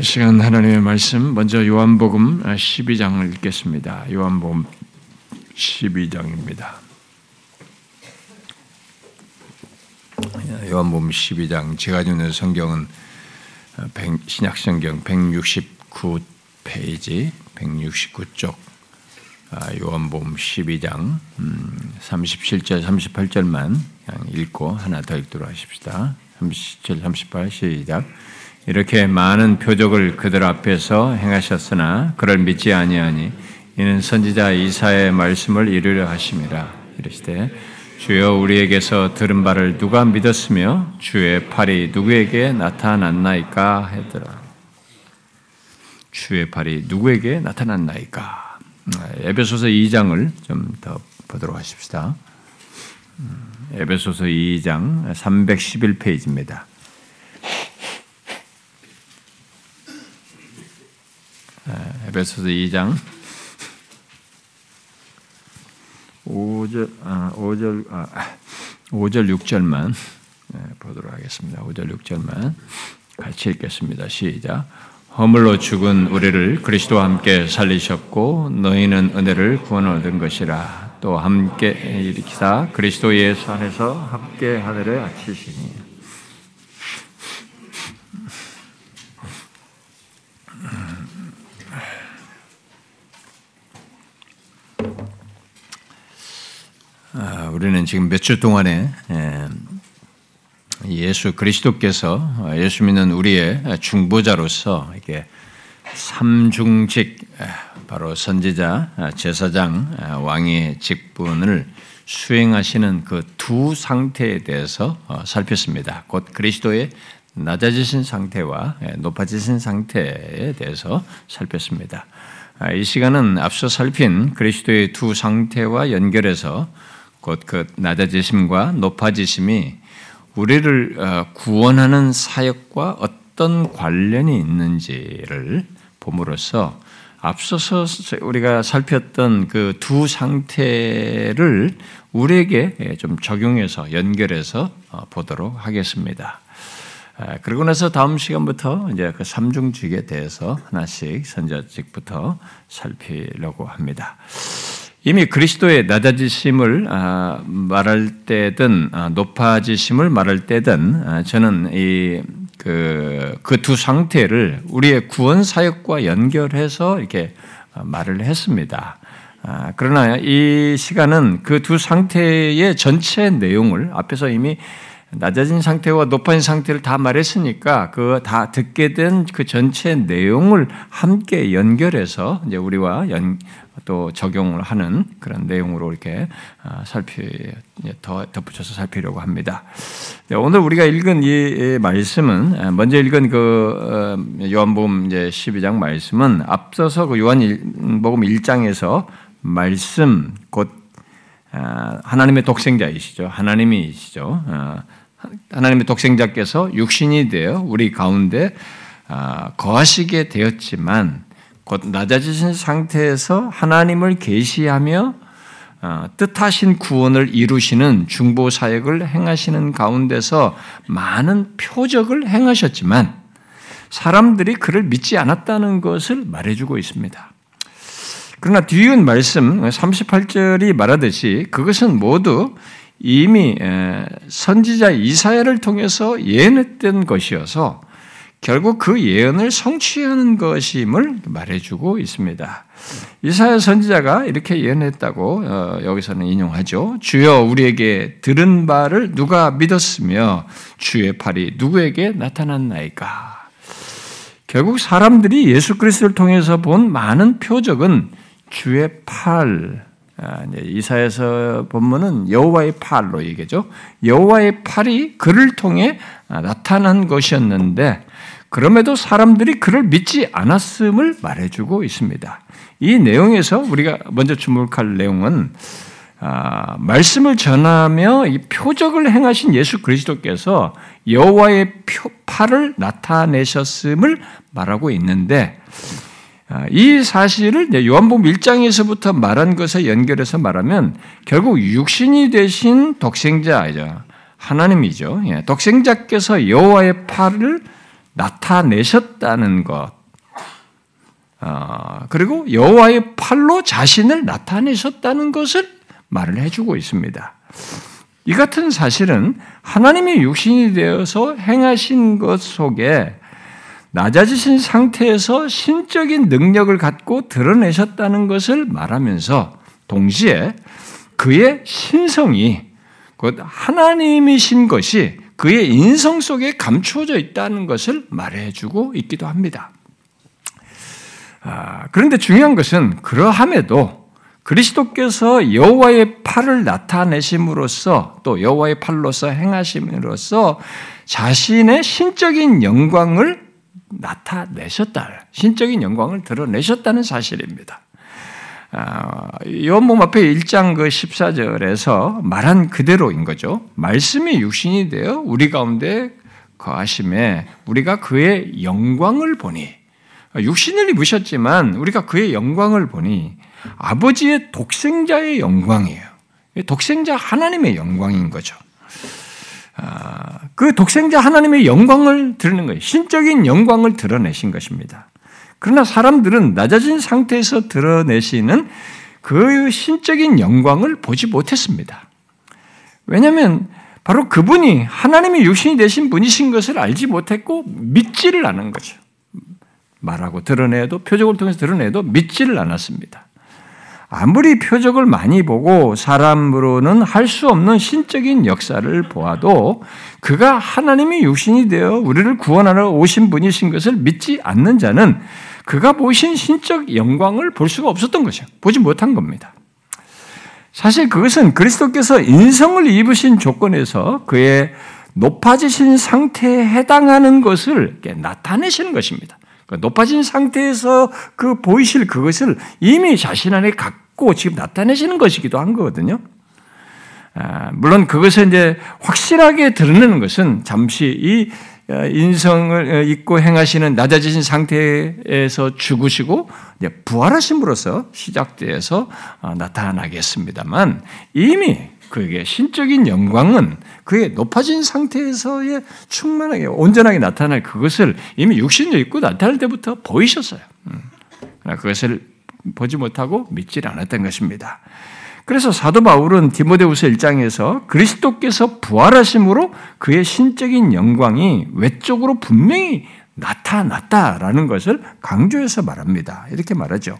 이 시간 하나님의 말씀 먼저 요한복음 12장을 읽겠습니다. 요한복음 12장입니다. 요한복음 12장 제가 주는 성경은 신약 성경 169 페이지 169쪽 요한복음 12장 37절 38절만 읽고 하나 더 읽도록 하십시다. 37, 38 시작. 이렇게 많은 표적을 그들 앞에서 행하셨으나 그를 믿지 아니하니 이는 선지자 이사의 말씀을 이루려 하심이라 이르시되 주여 우리에게서 들은 바를 누가 믿었으며 주의 팔이 누구에게 나타났나이까 했더라. 주의 팔이 누구에게 나타났나이까. 에베소서 2장을 좀 더 보도록 하십시다. 에베소서 2장 311페이지입니다. 에베소서 2장 5절, 아, 5절, 아, 5절 6절만 보도록 하겠습니다. 5절 6절만 같이 읽겠습니다. 시작. 허물로 죽은 우리를 그리스도와 함께 살리셨고 너희는 은혜를 구원 얻은 것이라 또 함께 일으키사 그리스도 예수 안에서 함께 하늘에 앉히시니 우리는 지금 몇 주 동안에 예, 예수 그리스도께서 예수 믿는 우리의 중보자로서 이게 삼중직 바로 선지자, 제사장, 왕의 직분을 수행하시는 그 두 상태에 대해서 어, 살폈습니다. 곧 그리스도의 낮아지신 상태와 높아지신 상태에 대해서 살폈습니다. 아, 이 시간은 앞서 살핀 그리스도의 두 상태와 연결해서 곧 그 낮아지심과 높아지심이 우리를 어, 구원하는 사역과 어떤 관련이 있는지를 봄으로써 앞서서 우리가 살폈던 그 두 상태를 우리에게 좀 적용해서 연결해서 어, 보도록 하겠습니다. 아, 그러고 나서 다음 시간부터 이제 그 삼중직에 대해서 하나씩 선자직부터 살피려고 합니다. 이미 그리스도의 낮아지심을 아, 말할 때든 아, 높아지심을 말할 때든 아, 저는 이 그 그 두 상태를 우리의 구원 사역과 연결해서 이렇게 말을 했습니다. 그러나 이 시간은 그 두 상태의 전체 내용을 앞에서 이미 낮아진 상태와 높아진 상태를 다 말했으니까 그 다 듣게 된 그 전체 내용을 함께 연결해서 이제 우리와 연, 또 적용을 하는 그런 내용으로 이렇게 아, 살피 더 덧붙여서 살피려고 합니다. 네, 오늘 우리가 읽은 이 말씀은 아, 먼저 읽은 그 어, 요한복음 이제 12장 말씀은 앞서서 그 요한복음 1장에서 말씀 곧 아, 하나님의 독생자이시죠. 하나님이시죠. 하나님의 독생자께서 육신이 되어 우리 가운데 거하시게 되었지만 곧 낮아지신 상태에서 하나님을 계시하며 어, 뜻하신 구원을 이루시는 중보 사역을 행하시는 가운데서 많은 표적을 행하셨지만 사람들이 그를 믿지 않았다는 것을 말해주고 있습니다. 그러나 뒤은 말씀 38절이 말하듯이 그것은 모두 이미 선지자 이사야를 통해서 예언했던 것이어서 결국 그 예언을 성취하는 것임을 말해주고 있습니다. 이사야 선지자가 이렇게 예언했다고 어, 여기서는 인용하죠. 주여 우리에게 들은 바를 누가 믿었으며 주의 팔이 누구에게 나타났나이까. 결국 사람들이 예수 그리스도를 통해서 본 많은 표적은 주의 팔, 아, 이사에서 본문은 여호와의 팔로 얘기죠. 여호와의 팔이 그를 통해 나타난 것이었는데 그럼에도 사람들이 그를 믿지 않았음을 말해주고 있습니다. 이 내용에서 우리가 먼저 주목할 내용은 아, 말씀을 전하며 이 표적을 행하신 예수 그리스도께서 여호와의 팔을 나타내셨음을 말하고 있는데 아, 이 사실을 요한복음 1장에서부터 말한 것에 연결해서 말하면 결국 육신이 되신 독생자이죠. 하나님이죠. 예, 독생자께서 여호와의 팔을 나타내셨다는 것, 어, 그리고 여호와의 팔로 자신을 나타내셨다는 것을 말을 해주고 있습니다. 이 같은 사실은 하나님의 육신이 되어서 행하신 것 속에 낮아지신 상태에서 신적인 능력을 갖고 드러내셨다는 것을 말하면서 동시에 그의 신성이 곧 하나님이신 것이 그의 인성 속에 감추어져 있다는 것을 말해주고 있기도 합니다. 아, 그런데 중요한 것은 그러함에도 그리스도께서 여호와의 팔을 나타내심으로써 또 여호와의 팔로서 행하심으로써 자신의 신적인 영광을 나타내셨다. 신적인 영광을 드러내셨다는 사실입니다. 아, 요한복음 앞에 1장 그 14절에서 말한 그대로인 거죠. 말씀이 육신이 되어 우리 가운데 거하심에 우리가 그의 영광을 보니 육신을 입으셨지만 우리가 그의 영광을 보니 아버지의 독생자의 영광이에요. 독생자 하나님의 영광인 거죠. 아, 그 독생자 하나님의 영광을 드러낸 거예요. 신적인 영광을 드러내신 것입니다. 그러나 사람들은 낮아진 상태에서 드러내시는 그 신적인 영광을 보지 못했습니다. 왜냐하면 바로 그분이 하나님의 육신이 되신 분이신 것을 알지 못했고 믿지를 않은 거죠. 말하고 드러내도 표적을 통해서 드러내도 믿지를 않았습니다. 아무리 표적을 많이 보고 사람으로는 할 수 없는 신적인 역사를 보아도 그가 하나님의 육신이 되어 우리를 구원하러 오신 분이신 것을 믿지 않는 자는 그가 보신 신적 영광을 볼 수가 없었던 것이요. 보지 못한 겁니다. 사실 그것은 그리스도께서 인성을 입으신 조건에서 그의 높아지신 상태에 해당하는 것을 나타내시는 것입니다. 그 높아진 상태에서 그 보이실 그것을 이미 자신 안에 갖고 지금 나타내시는 것이기도 한 거거든요. 아, 물론 그것을 이제 확실하게 드러내는 것은 잠시 이 어, 인성을 입고 어, 행하시는 낮아지신 상태에서 죽으시고 부활하심으로써 시작돼서 어, 나타나겠습니다만 이미 그에게 신적인 영광은 그의 높아진 상태에서의 충만하게 온전하게 나타날 그것을 이미 육신도 있고 나타날 때부터 보이셨어요. 음. 그것을 보지 못하고 믿지 않았던 것입니다. 그래서 사도 바울은 디모데후서 1장에서 그리스도께서 부활하심으로 그의 신적인 영광이 외적으로 분명히 나타났다라는 것을 강조해서 말합니다. 이렇게 말하죠.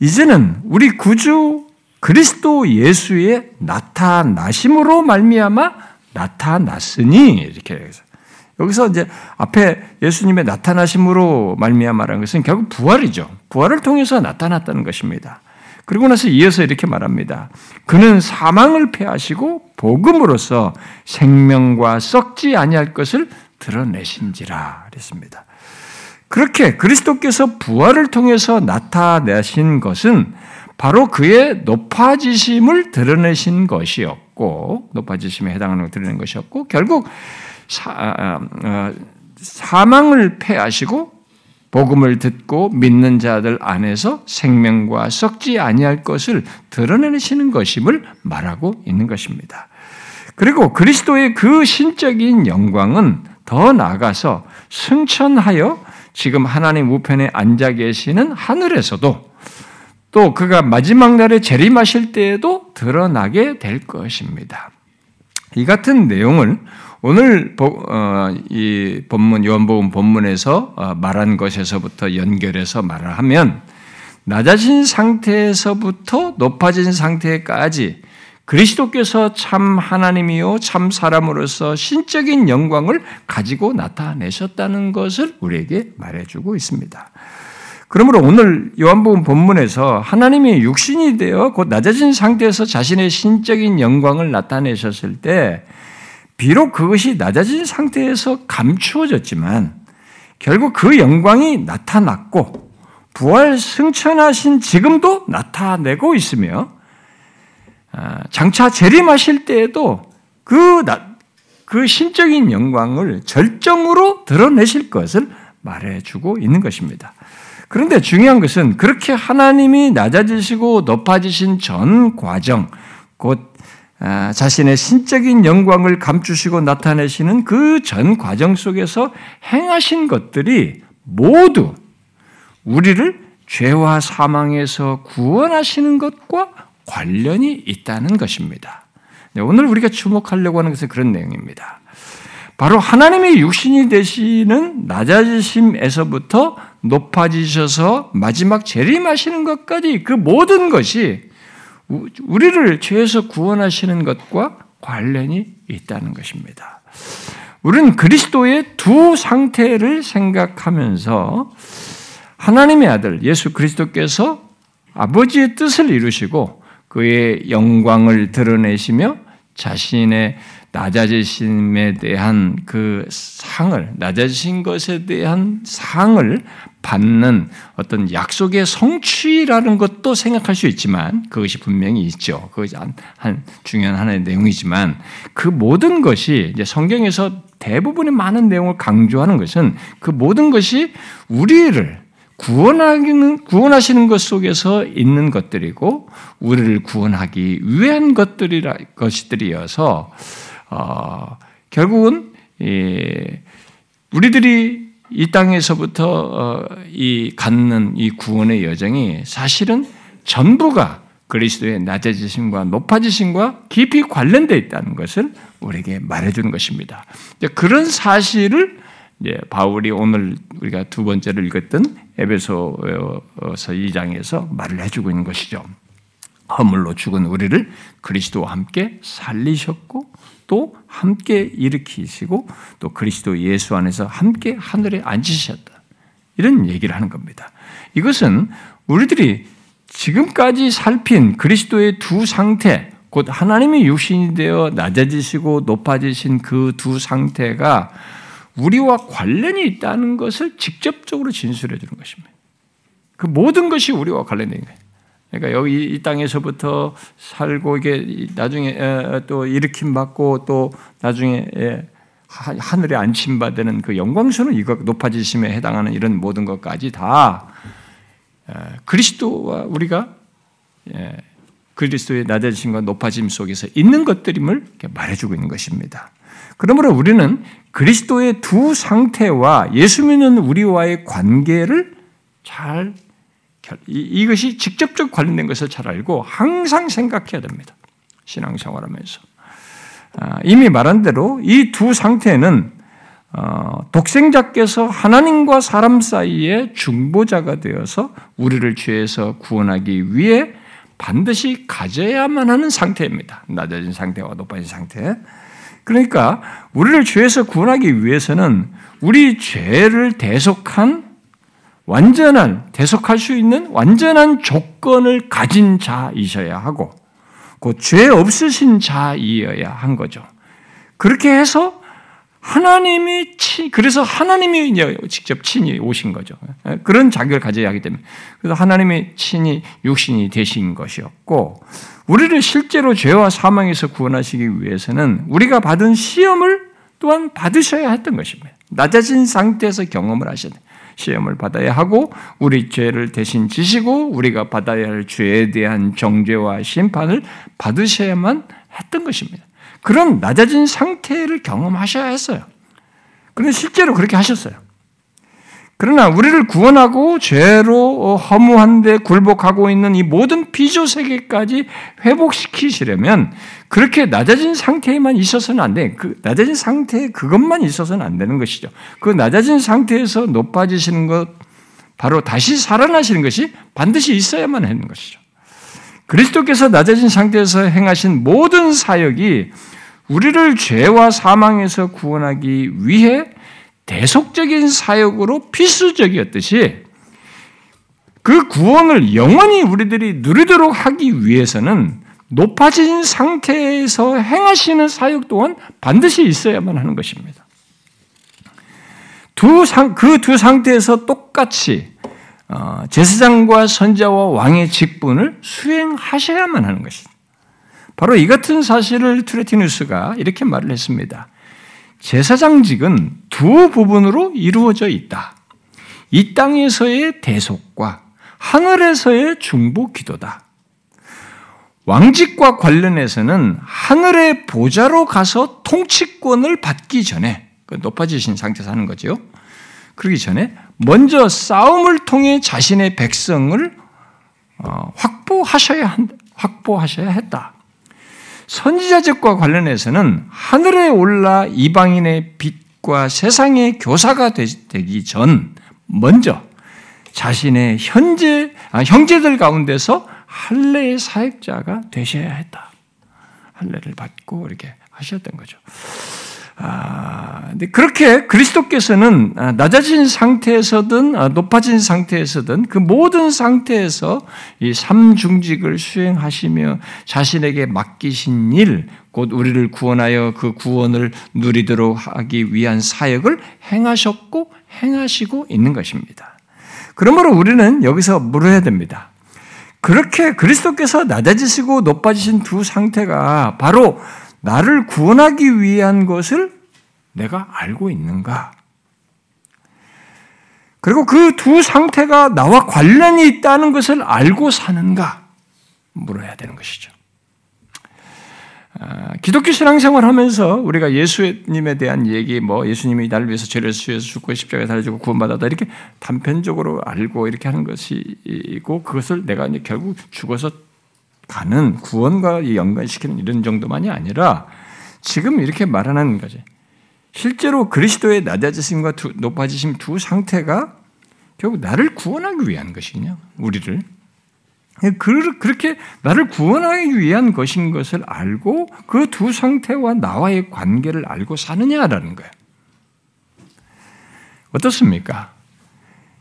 이제는 우리 구주 그리스도 예수의 나타나심으로 말미암아 나타났으니 이렇게 해서 여기서 이제 앞에 예수님의 나타나심으로 말미암아라는 것은 결국 부활이죠. 부활을 통해서 나타났다는 것입니다. 그리고 나서 이어서 이렇게 말합니다. 그는 사망을 패하시고 복음으로써 생명과 썩지 아니할 것을 드러내신지라 그랬습니다. 그렇게 그리스도께서 부활을 통해서 나타내신 것은 바로 그의 높아지심을 드러내신 것이었고, 높아지심에 해당하는 걸 드러낸 것이었고, 결국 사, 아, 아, 사망을 패하시고 복음을 듣고 믿는 자들 안에서 생명과 썩지 아니할 것을 드러내시는 것임을 말하고 있는 것입니다. 그리고 그리스도의 그 신적인 영광은 더 나아가서 승천하여 지금 하나님 우편에 앉아 계시는 하늘에서도 또 그가 마지막 날에 재림하실 때에도 드러나게 될 것입니다. 이 같은 내용을 오늘 어, 이 본문 요한복음 본문에서 어, 말한 것에서부터 연결해서 말을 하면 낮아진 상태에서부터 높아진 상태까지 그리스도께서 참 하나님이요 참 사람으로서 신적인 영광을 가지고 나타내셨다는 것을 우리에게 말해주고 있습니다. 그러므로 오늘 요한복음 본문에서 하나님이 육신이 되어 곧 낮아진 상태에서 자신의 신적인 영광을 나타내셨을 때 비록 그것이 낮아진 상태에서 감추어졌지만 결국 그 영광이 나타났고 부활 승천하신 지금도 나타내고 있으며 아, 장차 재림하실 때에도 그, 그 신적인 영광을 절정으로 드러내실 것을 말해주고 있는 것입니다. 그런데 중요한 것은 그렇게 하나님이 낮아지시고 높아지신 전 과정, 곧 아, 자신의 신적인 영광을 감추시고 나타내시는 그 전 과정 속에서 행하신 것들이 모두 우리를 죄와 사망에서 구원하시는 것과 관련이 있다는 것입니다. 네, 오늘 우리가 주목하려고 하는 것은 그런 내용입니다. 바로 하나님의 육신이 되시는 낮아지심에서부터 높아지셔서 마지막 재림하시는 것까지 그 모든 것이 우리를 죄에서 구원하시는 것과 관련이 있다는 것입니다. 우리는 그리스도의 두 상태를 생각하면서 하나님의 아들 예수 그리스도께서 아버지의 뜻을 이루시고 그의 영광을 드러내시며 자신의 낮아지심에 대한 그 상을, 낮아지신 것에 대한 상을 받는 어떤 약속의 성취라는 것도 생각할 수 있지만 그것이 분명히 있죠. 그것이 한, 한 중요한 하나의 내용이지만 그 모든 것이 이제 성경에서 대부분의 많은 내용을 강조하는 것은 그 모든 것이 우리를 구원하기는 구원하시는 것 속에서 있는 것들이고 우리를 구원하기 위한 것들이라 것들이어서 어, 결국은 예, 우리들이 이 땅에서부터 어, 이 갖는 이 구원의 여정이 사실은 전부가 그리스도의 낮아지심과 높아지심과 깊이 관련되어 있다는 것을 우리에게 말해주는 것입니다. 그런 사실을 바울이 오늘 우리가 두 번째로 읽었던 에베소서 2장에서 말을 해주고 있는 것이죠. 허물로 죽은 우리를 그리스도와 함께 살리셨고 또 함께 일으키시고 또 그리스도 예수 안에서 함께 하늘에 앉으셨다. 이런 얘기를 하는 겁니다. 이것은 우리들이 지금까지 살핀 그리스도의 두 상태, 곧 하나님의 육신이 되어 낮아지시고 높아지신 그 두 상태가 우리와 관련이 있다는 것을 직접적으로 진술해 주는 것입니다. 그 모든 것이 우리와 관련된 거예요. 그러니까 여기 이 땅에서부터 살고 이게 나중에 또 일으킴 받고 또 나중에 하늘에 안침 받는 그 영광스러운 이거 높아지심에 해당하는 이런 모든 것까지 다 그리스도와 우리가 그리스도의 낮아지심과 높아짐 속에서 있는 것들임을 말해주고 있는 것입니다. 그러므로 우리는 그리스도의 두 상태와 예수 믿는 우리와의 관계를 잘 이것이 직접적 관련된 것을 잘 알고 항상 생각해야 됩니다. 신앙생활하면서 아, 이미 말한 대로 이 두 상태는 어, 독생자께서 하나님과 사람 사이에 중보자가 되어서 우리를 죄에서 구원하기 위해 반드시 가져야만 하는 상태입니다. 낮아진 상태와 높아진 상태. 그러니까 우리를 죄에서 구원하기 위해서는 우리 죄를 대속한 완전한 대속할 수 있는 완전한 조건을 가진 자이셔야 하고 그죄 없으신 자이어야 한 거죠. 그렇게 해서 하나님이 치, 그래서 하나님이 직접 친히 오신 거죠. 그런 자격을 가져야 하기 때문에. 그래서 하나님이 친히 육신이 되신 것이었고, 우리를 실제로 죄와 사망에서 구원하시기 위해서는 우리가 받은 시험을 또한 받으셔야 했던 것입니다. 낮아진 상태에서 경험을 하셔야 돼요. 시험을 받아야 하고 우리 죄를 대신 지시고 우리가 받아야 할 죄에 대한 정죄와 심판을 받으셔야만 했던 것입니다. 그런 낮아진 상태를 경험하셔야 했어요. 그런데 실제로 그렇게 하셨어요. 그러나 우리를 구원하고 죄로 허무한데 굴복하고 있는 이 모든 피조 세계까지 회복시키시려면 그렇게 낮아진 상태에만 있어서는 안 돼. 그 낮아진 상태 그것만 있어서는 안 되는 것이죠. 그 낮아진 상태에서 높아지시는 것 바로 다시 살아나시는 것이 반드시 있어야만 하는 것이죠. 그리스도께서 낮아진 상태에서 행하신 모든 사역이 우리를 죄와 사망에서 구원하기 위해 대속적인 사역으로 필수적이었듯이 그 구원을 영원히 우리들이 누리도록 하기 위해서는 높아진 상태에서 행하시는 사역 또한 반드시 있어야만 하는 것입니다. 두 상, 그 두 상태에서 똑같이 어, 제사장과 선자와 왕의 직분을 수행하셔야만 하는 것입니다. 바로 이 같은 사실을 트레티누스가 이렇게 말을 했습니다. 제사장직은 두 부분으로 이루어져 있다. 이 땅에서의 대속과 하늘에서의 중보 기도다. 왕직과 관련해서는 하늘의 보좌로 가서 통치권을 받기 전에 그 높아지신 상태에서 하는 거죠. 그러기 전에 먼저 싸움을 통해 자신의 백성을 어, 확보하셔야 한, 확보하셔야 했다. 선지자적과 관련해서는 하늘에 올라 이방인의 빛과 세상의 교사가 되기 전 먼저 자신의 현재 아, 형제들 가운데서 할례의 사역자가 되셔야 했다. 할례를 받고 이렇게 하셨던 거죠. 아, 근데 그렇게 그리스도께서는 아, 낮아진 상태에서든 아, 높아진 상태에서든 그 모든 상태에서 이 삼중직을 수행하시며 자신에게 맡기신 일, 곧 우리를 구원하여 그 구원을 누리도록 하기 위한 사역을 행하셨고 행하시고 있는 것입니다. 그러므로 우리는 여기서 물어야 됩니다. 그렇게 그리스도께서 낮아지시고 높아지신 두 상태가 바로 나를 구원하기 위한 것을 내가 알고 있는가? 그리고 그 두 상태가 나와 관련이 있다는 것을 알고 사는가? 물어야 되는 것이죠. 아, 기독교 신앙생활 하면서 우리가 예수님에 대한 얘기, 뭐 예수님이 나를 위해서 죄를 수해서 죽고 십자가에 달려주고 구원받았다 이렇게 단편적으로 알고 이렇게 하는 것이고 그것을 내가 이제 결국 죽어서 가는 구원과 연관시키는 이런 정도만이 아니라 지금 이렇게 말하는 거지. 실제로 그리스도의 낮아지심과 두, 높아지심 두 상태가 결국 나를 구원하기 위한 것이냐, 우리를. 그렇게 나를 구원하기 위한 것인 것을 알고 그 두 상태와 나와의 관계를 알고 사느냐라는 거예요. 어떻습니까?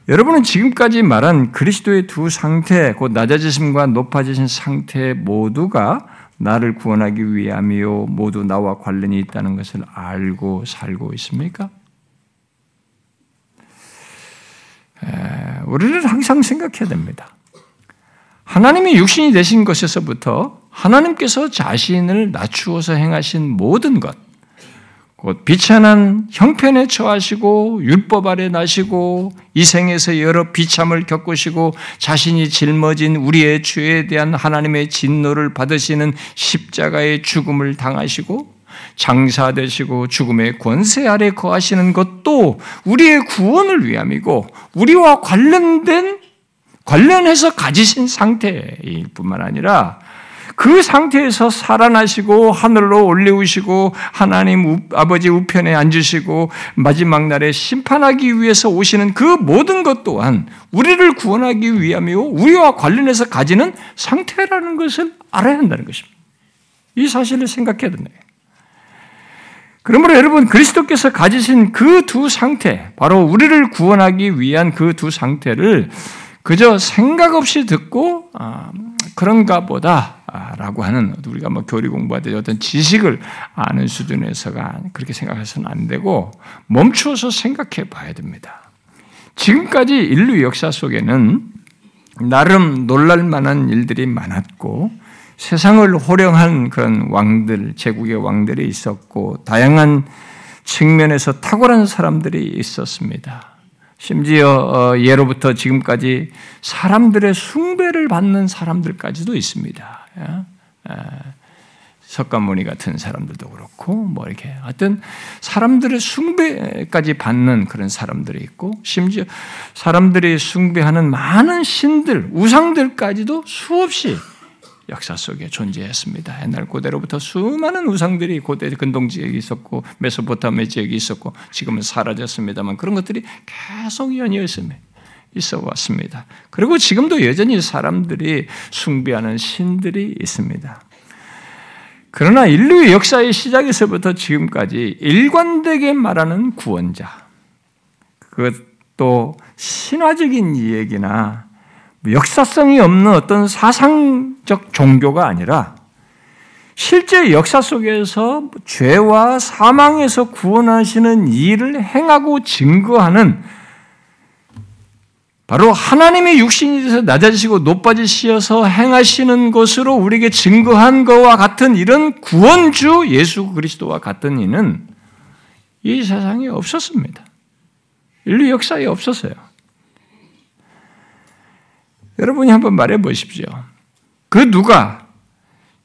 여러분은 지금까지 말한 그리스도의 두 상태, 곧 낮아지심과 높아지신 상태 모두가 나를 구원하기 위함이요, 모두 나와 관련이 있다는 것을 알고 살고 있습니까? 우리는 항상 생각해야 됩니다. 하나님이 육신이 되신 것에서부터 하나님께서 자신을 낮추어서 행하신 모든 것, 곧 비천한 형편에 처하시고 율법 아래 나시고 이 생에서 여러 비참을 겪으시고 자신이 짊어진 우리의 죄에 대한 하나님의 진노를 받으시는 십자가의 죽음을 당하시고 장사되시고 죽음의 권세 아래 거하시는 것도 우리의 구원을 위함이고 우리와 관련된 관련해서 가지신 상태일 뿐만 아니라 그 상태에서 살아나시고 하늘로 올리우시고 하나님 아버지 우편에 앉으시고 마지막 날에 심판하기 위해서 오시는 그 모든 것 또한 우리를 구원하기 위함이요 우리와 관련해서 가지는 상태라는 것을 알아야 한다는 것입니다. 이 사실을 생각해야 된다. 그러므로 여러분 그리스도께서 가지신 그 두 상태, 바로 우리를 구원하기 위한 그 두 상태를 그저 생각 없이 듣고 아, 그런가 보다 라고 하는 우리가 뭐 교리 공부할 어떤 지식을 아는 수준에서가 그렇게 생각해서는 안 되고 멈추어서 생각해 봐야 됩니다. 지금까지 인류 역사 속에는 나름 놀랄 만한 일들이 많았고 세상을 호령한 그런 왕들, 제국의 왕들이 있었고 다양한 측면에서 탁월한 사람들이 있었습니다. 심지어 어, 예로부터 지금까지 사람들의 숭배를 받는 사람들까지도 있습니다. 예? 석가모니 같은 사람들도 그렇고 뭐 이렇게 하여튼 사람들의 숭배까지 받는 그런 사람들이 있고 심지어 사람들이 숭배하는 많은 신들 우상들까지도 수없이 역사 속에 존재했습니다. 옛날 고대로부터 수많은 우상들이 고대 근동 지역에 있었고 메소포타미아 지역에 있었고 지금은 사라졌습니다만 그런 것들이 계속 연이어 있 어 왔습니다. 그리고 지금도 여전히 사람들이 숭배하는 신들이 있습니다. 그러나 인류의 역사의 시작에서부터 지금까지 일관되게 말하는 구원자, 그것도 신화적인 이야기나 역사성이 없는 어떤 사상적 종교가 아니라 실제 역사 속에서 죄와 사망에서 구원하시는 일을 행하고 증거하는 바로 하나님의 육신이 돼서 낮아지시고 높아지시어서 행하시는 것으로 우리에게 증거한 것과 같은 이런 구원주 예수 그리스도와 같은 이는 이 세상에 없었습니다. 인류 역사에 없었어요. 여러분이 한번 말해 보십시오. 그 누가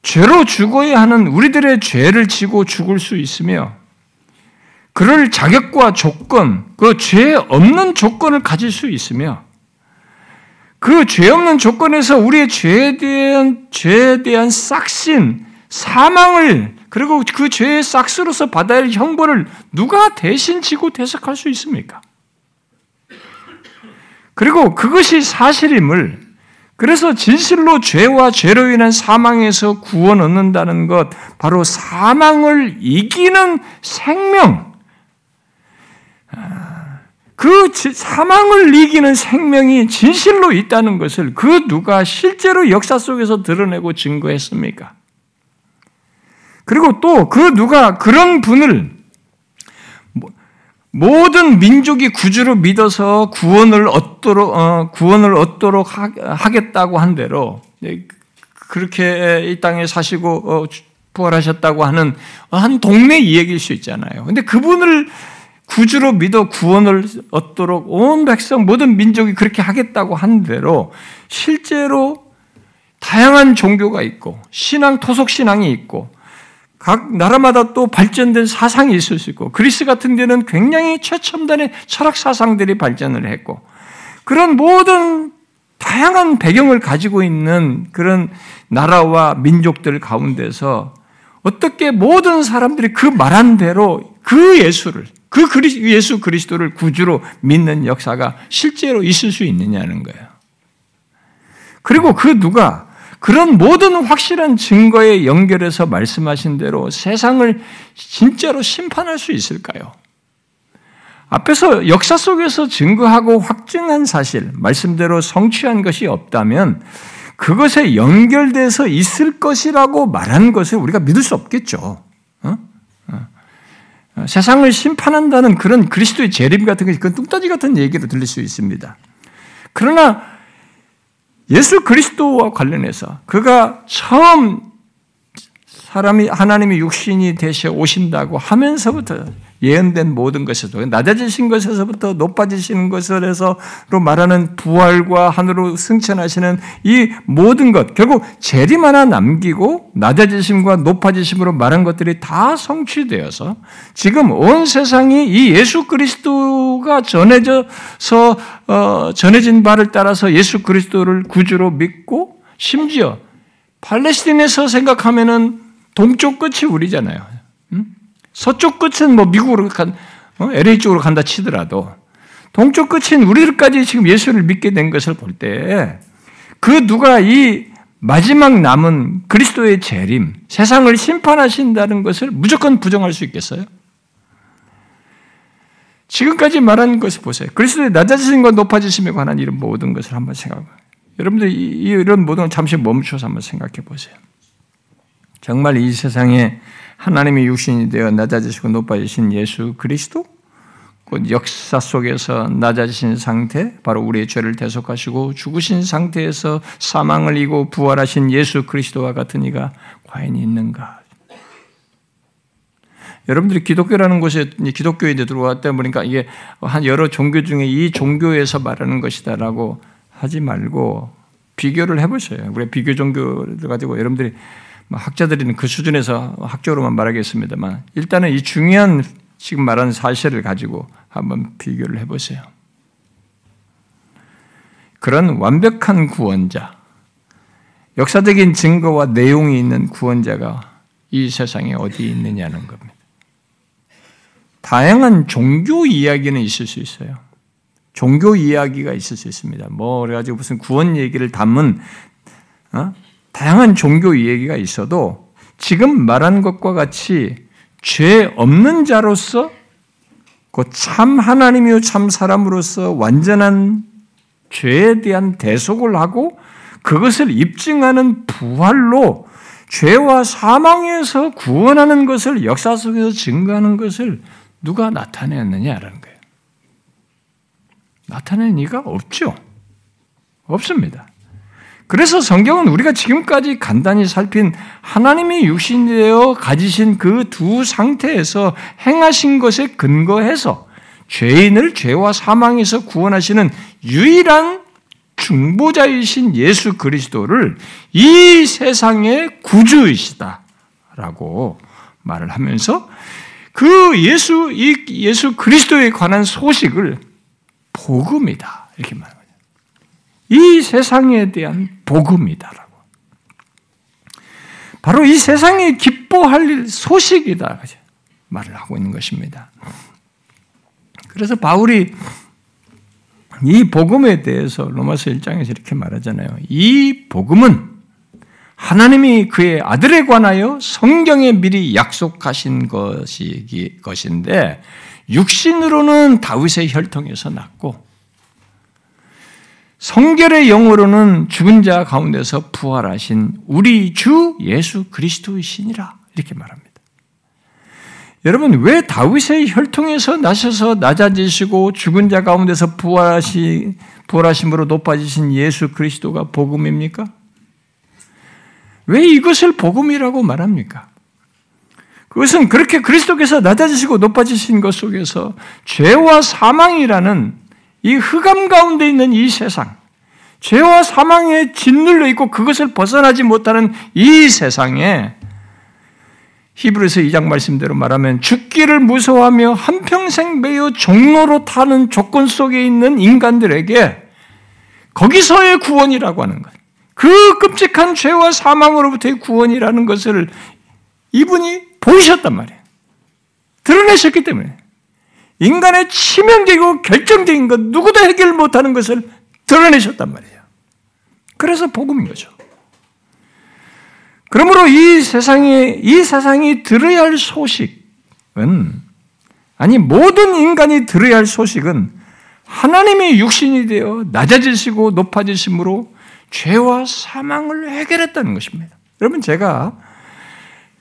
죄로 죽어야 하는 우리들의 죄를 지고 죽을 수 있으며 그럴 자격과 조건, 그 죄 없는 조건을 가질 수 있으며 그 죄 없는 조건에서 우리의 죄에 대한 죄에 대한 싹신, 사망을 그리고 그 죄의 싹스로서 받아야 할 형벌을 누가 대신 지고 대석할 수 있습니까? 그리고 그것이 사실임을 그래서 진실로 죄와 죄로 인한 사망에서 구원 얻는다는 것, 바로 사망을 이기는 생명, 그 사망을 이기는 생명이 진실로 있다는 것을 그 누가 실제로 역사 속에서 드러내고 증거했습니까? 그리고 또 그 누가 그런 분을 모든 민족이 구주로 믿어서 구원을 얻도록 어, 구원을 얻도록 하 겠다고 한 대로 예, 그렇게 이 땅에 사시고 어, 부활하셨다고 하는 한 동네 이야기일 수 있잖아요. 근데 그분을 구주로 믿어 구원을 얻도록 온 백성 모든 민족이 그렇게 하겠다고 한 대로 실제로 다양한 종교가 있고 신앙 토속 신앙이 있고 각 나라마다 또 발전된 사상이 있을 수 있고 그리스 같은 데는 굉장히 최첨단의 철학 사상들이 발전을 했고 그런 모든 다양한 배경을 가지고 있는 그런 나라와 민족들 가운데서 어떻게 모든 사람들이 그 말한 대로 그 예수를 그 예수 그리스도를 구주로 믿는 역사가 실제로 있을 수 있느냐는 거예요. 그리고 그 누가 그런 모든 확실한 증거에 연결해서 말씀하신 대로 세상을 진짜로 심판할 수 있을까요? 앞에서 역사 속에서 증거하고 확증한 사실, 말씀대로 성취한 것이 없다면 그것에 연결돼서 있을 것이라고 말한 것을 우리가 믿을 수 없겠죠. 어? 어. 세상을 심판한다는 그런 그리스도의 재림 같은 것이 그 뚱따지 같은 얘기로 들릴 수 있습니다. 그러나 예수 그리스도와 관련해서 그가 처음 사람이 하나님이 육신이 되셔 오신다고 하면서부터 예언된 모든 것에도 낮아지신 것에서부터 높아지시는 것에서로 말하는 부활과 하늘로 승천하시는 이 모든 것 결국 재림 하나 남기고 낮아지심과 높아지심으로 말한 것들이 다 성취되어서 지금 온 세상이 이 예수 그리스도가 전해져서 어, 전해진 바를 따라서 예수 그리스도를 구주로 믿고 심지어 팔레스틴에서 생각하면은 동쪽 끝이 우리잖아요. 서쪽 끝은 뭐 미국으로 간, 어? LA 쪽으로 간다 치더라도 동쪽 끝인 우리들까지 지금 예수를 믿게 된 것을 볼 때 그 누가 이 마지막 남은 그리스도의 재림, 세상을 심판하신다는 것을 무조건 부정할 수 있겠어요? 지금까지 말한 것을 보세요. 그리스도의 낮아지심과 높아지심에 관한 이런 모든 것을 한번 생각해 보세요. 여러분들 이런 모든 걸 잠시 멈춰서 한번 생각해 보세요. 정말 이 세상에 하나님의 육신이 되어 낮아지시고 높아지신 예수 그리스도, 곧 역사 속에서 낮아지신 상태, 바로 우리의 죄를 대속하시고 죽으신 상태에서 사망을 이고 부활하신 예수 그리스도와 같은 이가 과연 있는가? 여러분들이 기독교라는 곳에 기독교에 들어왔다 보니까 이게 한 여러 종교 중에 이 종교에서 말하는 것이다라고 하지 말고 비교를 해보세요. 우리 비교 종교를 가지고 여러분들이 뭐 학자들은 그 수준에서 학적으로만 말하겠습니다만 일단은 이 중요한 지금 말하는 사실을 가지고 한번 비교를 해보세요. 그런 완벽한 구원자, 역사적인 증거와 내용이 있는 구원자가 이 세상에 어디 있느냐는 겁니다. 다양한 종교 이야기는 있을 수 있어요. 종교 이야기가 있을 수 있습니다. 뭐 그래가지고 무슨 구원 얘기를 담은 어? 다양한 종교 얘기가 있어도 지금 말한 것과 같이 죄 없는 자로서 참 하나님이요 참 사람으로서 완전한 죄에 대한 대속을 하고 그것을 입증하는 부활로 죄와 사망에서 구원하는 것을 역사 속에서 증거하는 것을 누가 나타냈느냐라는 거예요. 나타낸 이가 없죠. 없습니다. 그래서 성경은 우리가 지금까지 간단히 살핀 하나님의 육신되어 가지신 그 두 상태에서 행하신 것에 근거해서 죄인을 죄와 사망에서 구원하시는 유일한 중보자이신 예수 그리스도를 이 세상의 구주이시다라고 말을 하면서 그 예수 이 예수 그리스도에 관한 소식을 복음이다 이렇게 말합니다. 이 세상에 대한 복음이다라고. 바로 이 세상이 기뻐할 소식이다 말을 하고 있는 것입니다. 그래서 바울이 이 복음에 대해서 로마서 1장에서 이렇게 말하잖아요. 이 복음은 하나님이 그의 아들에 관하여 성경에 미리 약속하신 것이, 것인데, 육신으로는 다윗의 혈통에서 났고, 성결의 영으로는 죽은 자 가운데서 부활하신 우리 주 예수 그리스도이시니라. 이렇게 말합니다. 여러분, 왜 다윗의 혈통에서 나셔서 낮아지시고 죽은 자 가운데서 부활하시, 부활하심으로 높아지신 예수 그리스도가 복음입니까? 왜 이것을 복음이라고 말합니까? 그것은 그렇게 그리스도께서 낮아지시고 높아지신 것 속에서 죄와 사망이라는 이 흑암 가운데 있는 이 세상, 죄와 사망에 짓눌려 있고 그것을 벗어나지 못하는 이 세상에 히브리서 2장 말씀대로 말하면 죽기를 무서워하며 한평생 매여 종로로 타는 조건 속에 있는 인간들에게 거기서의 구원이라고 하는 것. 그 끔찍한 죄와 사망으로부터의 구원이라는 것을 이분이 보이셨단 말이에요. 드러내셨기 때문에. 인간의 치명적이고 결정적인 것, 누구도 해결 못하는 것을 드러내셨단 말이에요. 그래서 복음인 거죠. 그러므로 이 세상에, 이 세상이 들어야 할 소식은, 아니, 모든 인간이 들어야 할 소식은 하나님의 육신이 되어 낮아지시고 높아지심으로 죄와 사망을 해결했다는 것입니다. 여러분, 제가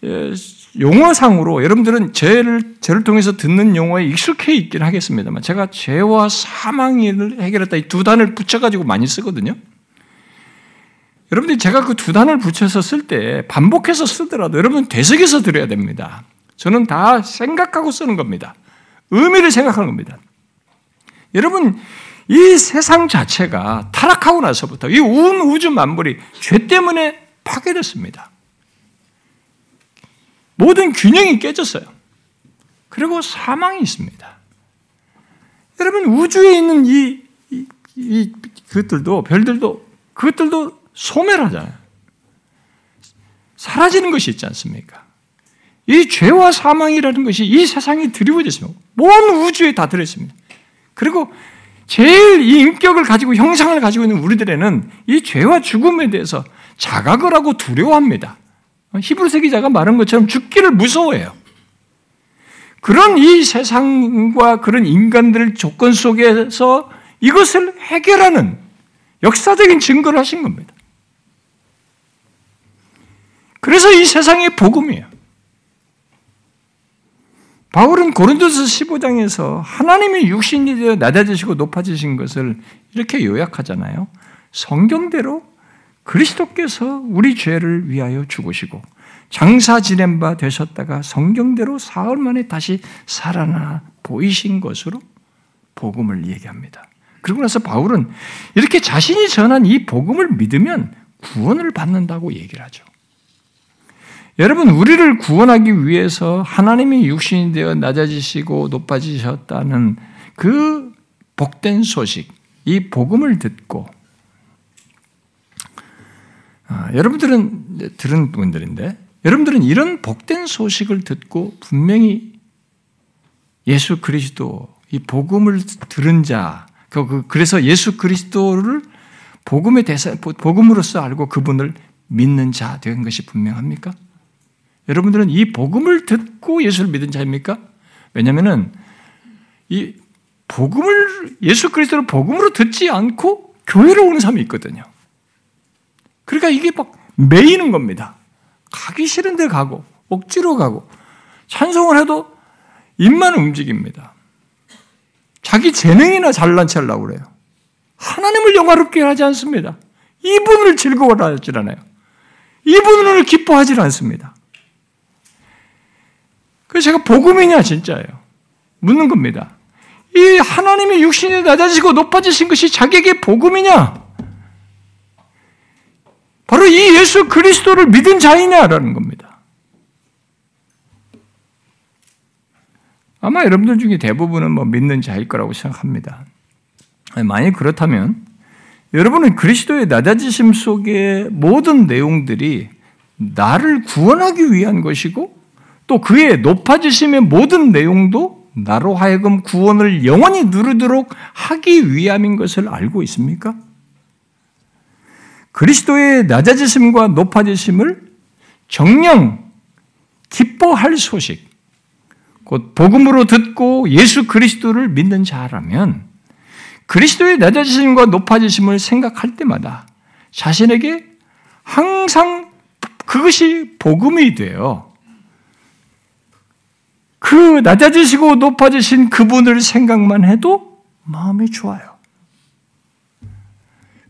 예, 용어상으로 여러분들은 죄를, 죄를 통해서 듣는 용어에 익숙해 있긴 하겠습니다만 제가 죄와 사망을 해결했다 이 두 단을 붙여가지고 많이 쓰거든요. 여러분들이 제가 그 두 단을 붙여서 쓸 때 반복해서 쓰더라도 여러분 되새겨서 들어야 됩니다. 저는 다 생각하고 쓰는 겁니다. 의미를 생각하는 겁니다. 여러분, 이 세상 자체가 타락하고 나서부터 이 온 우주 만물이 죄 때문에 파괴됐습니다. 모든 균형이 깨졌어요. 그리고 사망이 있습니다. 여러분 우주에 있는 이, 이, 이 그것들도 별들도 그것들도 소멸하잖아요. 사라지는 것이 있지 않습니까? 이 죄와 사망이라는 것이 이 세상에 드리워졌습니다. 온 우주에 다 들어있습니다. 그리고 제일 이 인격을 가지고 형상을 가지고 있는 우리들에는 이 죄와 죽음에 대해서 자각을 하고 두려워합니다. 히브리서 기자가 말한 것처럼 죽기를 무서워해요. 그런 이 세상과 그런 인간들 조건 속에서 이것을 해결하는 역사적인 증거를 하신 겁니다. 그래서 이 세상의 복음이에요. 바울은 고린도서 15장에서 하나님의 육신이 되어 낮아지시고 높아지신 것을 이렇게 요약하잖아요. 성경대로 그리스도께서 우리 죄를 위하여 죽으시고 장사 지낸 바 되셨다가 성경대로 사흘 만에 다시 살아나 보이신 것으로 복음을 얘기합니다. 그리고 나서 바울은 이렇게 자신이 전한 이 복음을 믿으면 구원을 받는다고 얘기를 하죠. 여러분, 우리를 구원하기 위해서 하나님이 육신이 되어 낮아지시고 높아지셨다는 그 복된 소식, 이 복음을 듣고 아, 여러분들은 들은 분들인데 여러분들은 이런 복된 소식을 듣고 분명히 예수 그리스도 이 복음을 들은 자 그, 그, 그래서 예수 그리스도를 복음의 대사 복음으로서 알고 그분을 믿는 자 된 것이 분명합니까? 여러분들은 이 복음을 듣고 예수를 믿은 자입니까? 왜냐하면은 이 복음을 예수 그리스도를 복음으로 듣지 않고 교회로 오는 사람이 있거든요. 그러니까 이게 막 매이는 겁니다. 가기 싫은데 가고 억지로 가고 찬송을 해도 입만 움직입니다. 자기 재능이나 잘난 체 하려고 그래요. 하나님을 영화롭게 하지 않습니다. 이분을 즐거워하지 않아요. 이분을 기뻐하지 않습니다. 그래서 제가 복음이냐 진짜예요. 묻는 겁니다. 이 하나님의 육신이 낮아지고 높아지신 것이 자기에게 복음이냐? 바로 이 예수 그리스도를 믿은 자이냐라는 겁니다. 아마 여러분들 중에 대부분은 뭐 믿는 자일 거라고 생각합니다. 만약 그렇다면 여러분은 그리스도의 낮아지심 속의 모든 내용들이 나를 구원하기 위한 것이고 또 그의 높아지심의 모든 내용도 나로 하여금 구원을 영원히 누르도록 하기 위함인 것을 알고 있습니까? 그리스도의 낮아지심과 높아지심을 정령 기뻐할 소식, 곧 복음으로 듣고 예수 그리스도를 믿는 자라면 그리스도의 낮아지심과 높아지심을 생각할 때마다 자신에게 항상 그것이 복음이 되어 그 낮아지시고 높아지신 그분을 생각만 해도 마음이 좋아요.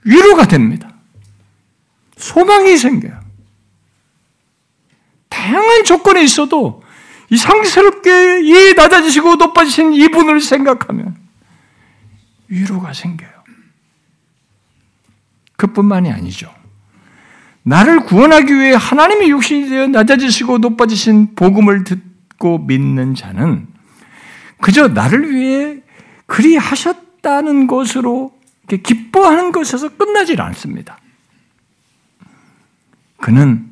위로가 됩니다. 소망이 생겨요. 다양한 조건이 있어도 이 상스럽게 이 낮아지시고 높아지신 이분을 생각하면 위로가 생겨요. 그뿐만이 아니죠. 나를 구원하기 위해 하나님의 육신이 되어 낮아지시고 높아지신 복음을 듣고 믿는 자는 그저 나를 위해 그리 하셨다는 것으로 기뻐하는 것에서 끝나질 않습니다. 그는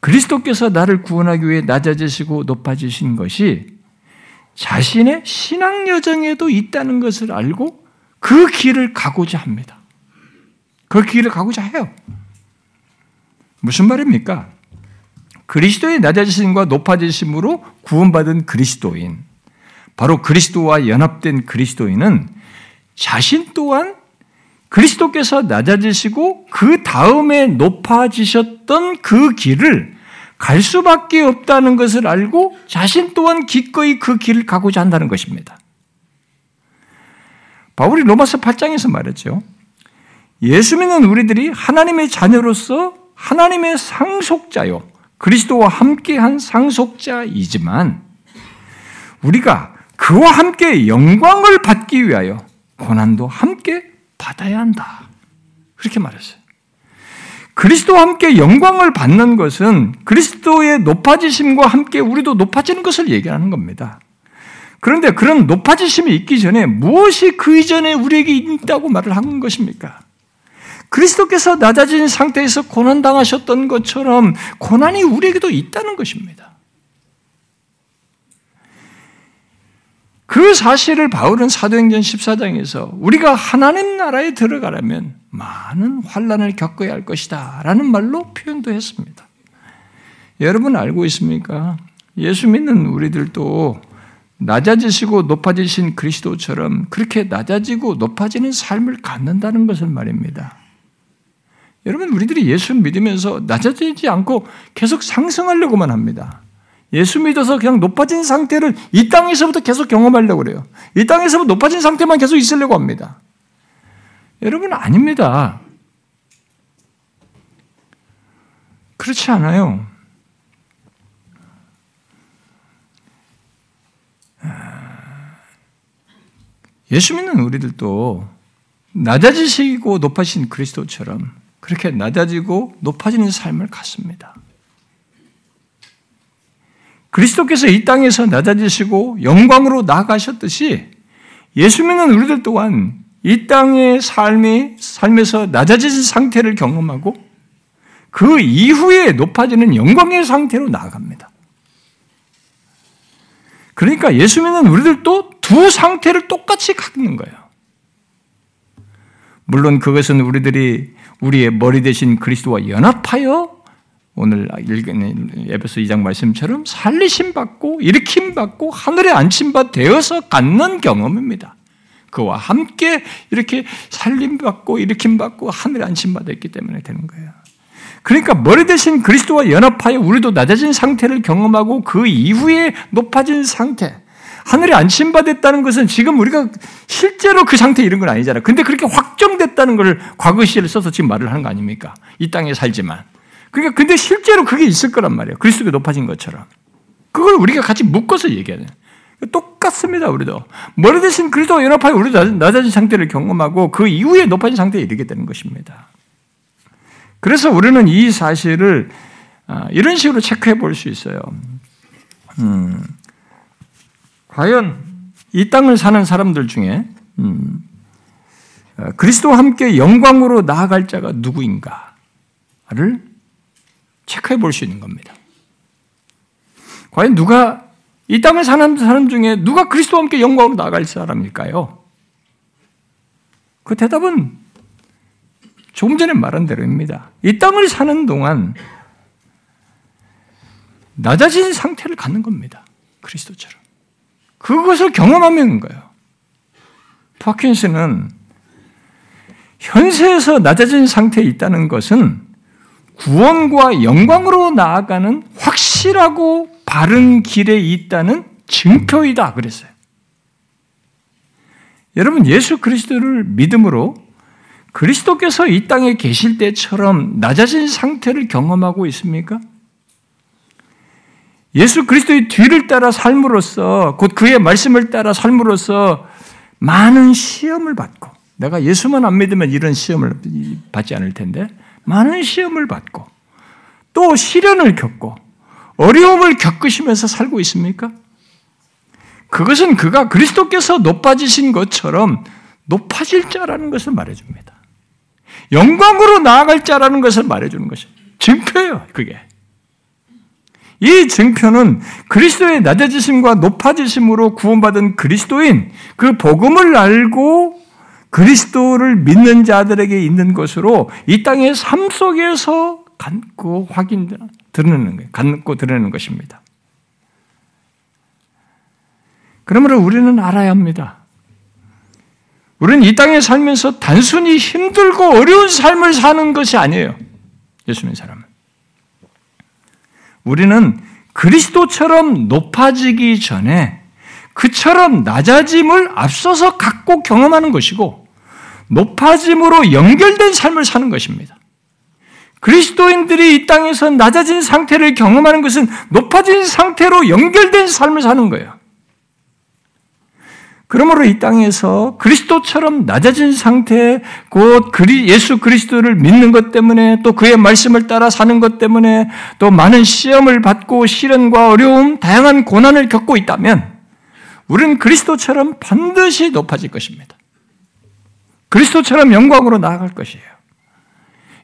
그리스도께서 나를 구원하기 위해 낮아지시고 높아지신 것이 자신의 신앙 여정에도 있다는 것을 알고 그 길을 가고자 합니다. 그 길을 가고자 해요. 무슨 말입니까? 그리스도의 낮아지심과 높아지심으로 구원받은 그리스도인, 바로 그리스도와 연합된 그리스도인은 자신 또한 그리스도께서 낮아지시고 그 다음에 높아지셨던 그 길을 갈 수밖에 없다는 것을 알고 자신 또한 기꺼이 그 길을 가고자 한다는 것입니다. 바울이 로마서 8장에서 말했죠. 예수 믿는 우리들이 하나님의 자녀로서 하나님의 상속자요. 그리스도와 함께한 상속자이지만 우리가 그와 함께 영광을 받기 위하여 고난도 함께 받아야 한다. 그렇게 말했어요. 그리스도와 함께 영광을 받는 것은 그리스도의 높아지심과 함께 우리도 높아지는 것을 얘기하는 겁니다. 그런데 그런 높아지심이 있기 전에 무엇이 그 이전에 우리에게 있다고 말을 한 것입니까? 그리스도께서 낮아진 상태에서 고난당하셨던 것처럼 고난이 우리에게도 있다는 것입니다. 그 사실을 바울은 사도행전 14장에서 우리가 하나님 나라에 들어가려면 많은 환란을 겪어야 할 것이다 라는 말로 표현도 했습니다. 여러분 알고 있습니까? 예수 믿는 우리들도 낮아지시고 높아지신 그리스도처럼 그렇게 낮아지고 높아지는 삶을 갖는다는 것을 말입니다. 여러분, 우리들이 예수 믿으면서 낮아지지 않고 계속 상승하려고만 합니다. 예수 믿어서 그냥 높아진 상태를 이 땅에서부터 계속 경험하려고 그래요. 이 땅에서부터 높아진 상태만 계속 있으려고 합니다. 여러분, 아닙니다. 그렇지 않아요. 예수 믿는 우리들도 낮아지시고 높아진 그리스도처럼 그렇게 낮아지고 높아지는 삶을 갖습니다. 그리스도께서 이 땅에서 낮아지시고 영광으로 나아가셨듯이 예수 믿는 우리들 또한 이 땅의 삶이 삶에서 낮아진 상태를 경험하고 그 이후에 높아지는 영광의 상태로 나아갑니다. 그러니까 예수 믿는 우리들도 두 상태를 똑같이 갖는 거예요. 물론 그것은 우리들이 우리의 머리 대신 그리스도와 연합하여 오늘 읽은 에베소 2장 말씀처럼 살리심 받고 일으킴 받고 하늘에 안침 받 되어서 갖는 경험입니다. 그와 함께 이렇게 살림 받고 일으킴 받고 하늘에 안침 받았기 때문에 되는 거예요. 그러니까 머리 대신 그리스도와 연합하여 우리도 낮아진 상태를 경험하고 그 이후에 높아진 상태, 하늘에 안심 받았다는 것은 지금 우리가 실제로 그 상태에 이른 건 아니잖아. 근데 그렇게 확정됐다는 걸 과거 시를 써서 지금 말을 하는 거 아닙니까? 이 땅에 살지만. 그러니까 근데 실제로 그게 있을 거란 말이에요. 그리스도가 높아진 것처럼. 그걸 우리가 같이 묶어서 돼. 똑같습니다, 우리도. 머리 대신 그리스도와 연합하여 우리도 낮아진 상태를 경험하고 그 이후에 높아진 상태에 이르게 되는 것입니다. 그래서 우리는 이 사실을 아, 이런 식으로 체크해 볼 수 있어요. 음, 과연 이 땅을 사는 사람들 중에 음, 어, 그리스도와 함께 영광으로 나아갈 자가 누구인가를 체크해 볼 수 있는 겁니다. 과연 누가 이 땅을 사는 사람 중에 누가 그리스도와 함께 영광으로 나아갈 사람일까요? 그 대답은 조금 전에 말한 대로입니다. 이 땅을 사는 동안 낮아진 상태를 갖는 겁니다. 그리스도처럼. 그것을 경험하면 거예요. 파킨스는 현세에서 낮아진 상태에 있다는 것은 구원과 영광으로 나아가는 확실하고 바른 길에 있다는 증표이다. 그랬어요. 여러분, 예수 그리스도를 믿음으로 그리스도께서 이 땅에 계실 때처럼 낮아진 상태를 경험하고 있습니까? 예수 그리스도의 뒤를 따라 삶으로써 곧 그의 말씀을 따라 삶으로써 많은 시험을 받고 내가 예수만 안 믿으면 이런 시험을 받지 않을 텐데 많은 시험을 받고 또 시련을 겪고 어려움을 겪으시면서 살고 있습니까? 그것은 그가 그리스도께서 높아지신 것처럼 높아질 자라는 것을 말해줍니다. 영광으로 나아갈 자라는 것을 말해주는 것이 증표예요, 그게. 이 증표는 그리스도의 낮아지심과 높아지심으로 구원받은 그리스도인 그 복음을 알고 그리스도를 믿는 자들에게 있는 것으로 이 땅의 삶 속에서 갖고 확인 드러내는 거예요. 갖고 드러내는 것입니다. 그러므로 우리는 알아야 합니다. 우리는 이 땅에 살면서 단순히 힘들고 어려운 삶을 사는 것이 아니에요. 예수 믿는 사람은. 우리는 그리스도처럼 높아지기 전에 그처럼 낮아짐을 앞서서 갖고 경험하는 것이고 높아짐으로 연결된 삶을 사는 것입니다. 그리스도인들이 이 땅에서 낮아진 상태를 경험하는 것은 높아진 상태로 연결된 삶을 사는 거예요. 그러므로 이 땅에서 그리스도처럼 낮아진 상태, 곧 예수 그리스도를 믿는 것 때문에 또 그의 말씀을 따라 사는 것 때문에 또 많은 시험을 받고 시련과 어려움, 다양한 고난을 겪고 있다면 우리는 그리스도처럼 반드시 높아질 것입니다. 그리스도처럼 영광으로 나아갈 것이에요.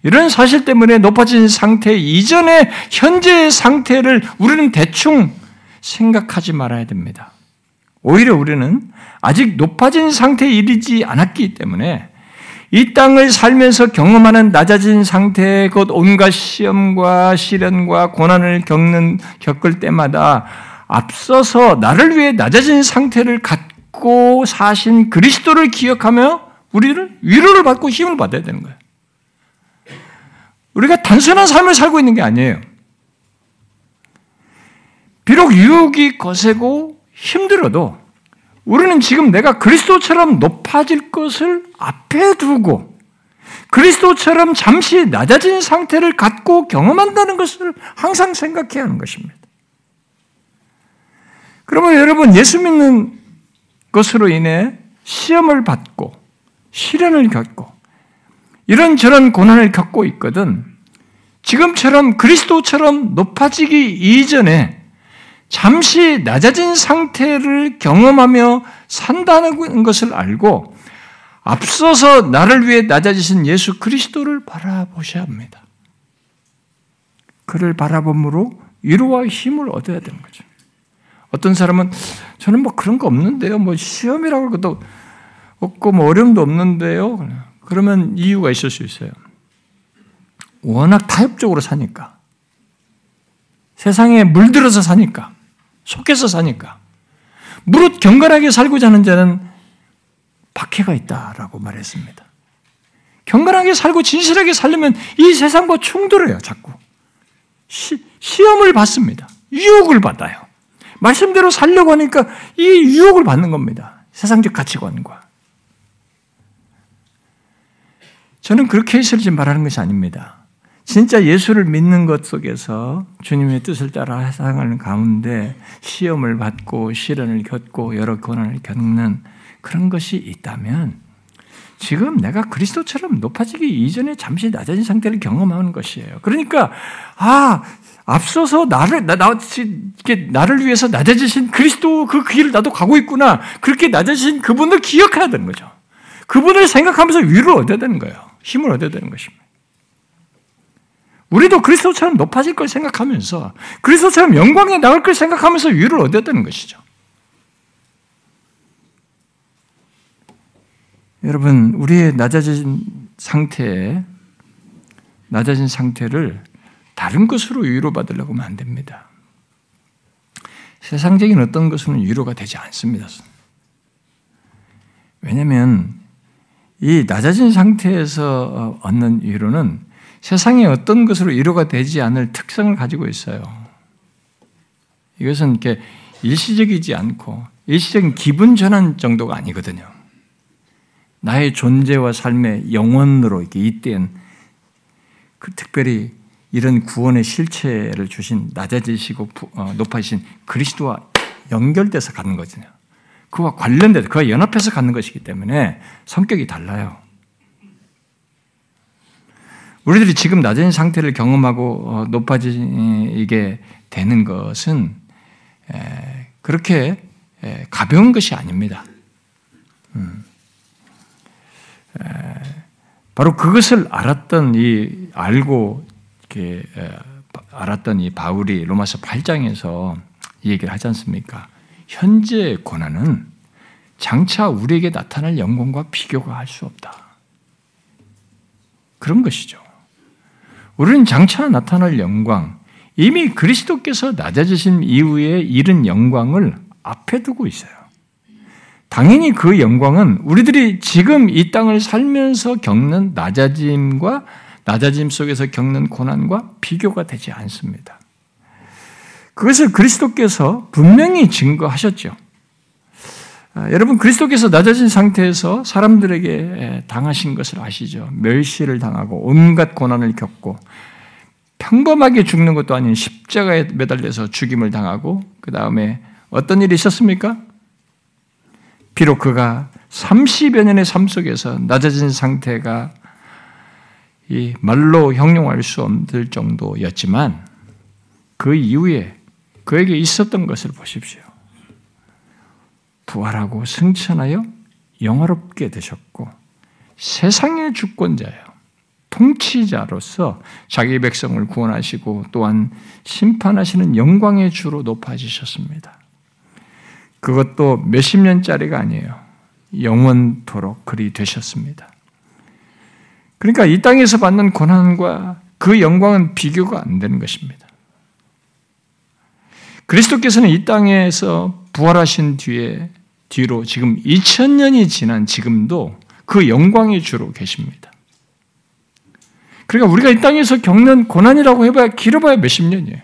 이런 사실 때문에 높아진 상태 이전의 현재의 상태를 우리는 대충 생각하지 말아야 됩니다. 오히려 우리는 아직 높아진 상태에 이르지 않았기 때문에 이 땅을 살면서 경험하는 낮아진 상태, 곧 온갖 시험과 시련과 고난을 겪는, 겪을 때마다 앞서서 나를 위해 낮아진 상태를 갖고 사신 그리스도를 기억하며 우리를 위로를 받고 힘을 받아야 되는 거예요. 우리가 단순한 삶을 살고 있는 게 아니에요. 비록 유혹이 거세고 힘들어도 우리는 지금 내가 그리스도처럼 높아질 것을 앞에 두고 그리스도처럼 잠시 낮아진 상태를 갖고 경험한다는 것을 항상 생각해야 하는 것입니다. 그러면 여러분 예수 믿는 것으로 인해 시험을 받고 시련을 겪고 이런저런 고난을 겪고 있거든 지금처럼 그리스도처럼 높아지기 이전에 잠시 낮아진 상태를 경험하며 산다는 것을 알고 앞서서 나를 위해 낮아지신 예수 그리스도를 바라보셔야 합니다. 그를 바라봄으로 위로와 힘을 얻어야 되는 거죠. 어떤 사람은 저는 뭐 그런 거 없는데요. 뭐 시험이라고 것도 없고 뭐 어려움도 없는데요. 그러면 이유가 있을 수 있어요. 워낙 타협적으로 사니까. 세상에 물들어서 사니까. 속해서 사니까. 무릇 경건하게 살고자 하는 자는 박해가 있다라고 말했습니다. 경건하게 살고 진실하게 살려면 이 세상과 충돌해요, 자꾸. 시, 시험을 받습니다. 유혹을 받아요. 말씀대로 살려고 하니까 이 유혹을 받는 겁니다. 세상적 가치관과. 저는 그렇게 해설지 말하는 것이 아닙니다. 진짜 예수를 믿는 것 속에서 주님의 뜻을 따라 살아가는 가운데 시험을 받고 시련을 겪고 여러 고난을 겪는 그런 것이 있다면 지금 내가 그리스도처럼 높아지기 이전에 잠시 낮아진 상태를 경험하는 것이에요. 그러니까 아 앞서서 나를 나, 나 이게 나를 위해서 낮아지신 그리스도 그 길을 나도 가고 있구나. 그렇게 낮아지신 그분을 기억해야 되는 거죠. 그분을 생각하면서 위를 얻어야 되는 거예요. 힘을 얻어야 되는 것입니다. 우리도 그리스도처럼 높아질 걸 생각하면서 그리스도처럼 영광에 나갈 걸 생각하면서 위를 얻어야 되는 것이죠. 여러분, 우리의 낮아진 상태에 낮아진 상태를 다른 것으로 위로받으려고 하면 안 됩니다. 세상적인 어떤 것은 위로가 되지 않습니다. 왜냐하면 이 낮아진 상태에서 얻는 위로는 세상의 어떤 것으로 위로가 되지 않을 특성을 가지고 있어요. 이것은 이렇게 일시적이지 않고 일시적인 기분 전환 정도가 아니거든요. 나의 존재와 삶의 영원으로 이렇게 잇대그 특별히 이런 구원의 실체를 주신 낮아지시고 어, 높아지신 그리스도와 연결돼서 가는 거잖아요. 그와 관련돼서 그와 연합해서 갖는 것이기 때문에 성격이 달라요. 우리들이 지금 낮은 상태를 경험하고 어, 높아지게 되는 것은 그렇게 가벼운 것이 아닙니다. 음. 바로 그것을 알았던 이 알고 알았던 이 바울이 로마서 8장에서 이 얘기를 하지 않습니까? 현재 고난은 장차 우리에게 나타날 영광과 비교가 할 수 없다. 그런 것이죠. 우리는 장차 나타날 영광, 이미 그리스도께서 낮아지신 이후에 이른 영광을 앞에 두고 있어요. 당연히 그 영광은 우리들이 지금 이 땅을 살면서 겪는 낮아짐과 낮아짐 속에서 겪는 고난과 비교가 되지 않습니다. 그것을 그리스도께서 분명히 증거하셨죠. 아, 여러분 그리스도께서 낮아진 상태에서 사람들에게 당하신 것을 아시죠? 멸시를 당하고 온갖 고난을 겪고 평범하게 죽는 것도 아닌 십자가에 매달려서 죽임을 당하고 그 다음에 어떤 일이 있었습니까? 비록 그가 30여 년의 삶 속에서 낮아진 상태가 이 말로 형용할 수 없을 정도였지만 그 이후에 그에게 있었던 것을 보십시오. 부활하고 승천하여 영화롭게 되셨고 세상의 주권자예요. 통치자로서 자기 백성을 구원하시고 또한 심판하시는 영광의 주로 높아지셨습니다. 그것도 몇십 년짜리가 아니에요. 영원토록 그리 되셨습니다. 그러니까 이 땅에서 받는 고난과 그 영광은 비교가 안 되는 것입니다. 그리스도께서는 이 땅에서 부활하신 뒤에 뒤로 지금 2000년이 지난 지금도 그 영광의 주로 계십니다. 그러니까 우리가 이 땅에서 겪는 고난이라고 해봐야 길어봐야 몇십 년이에요.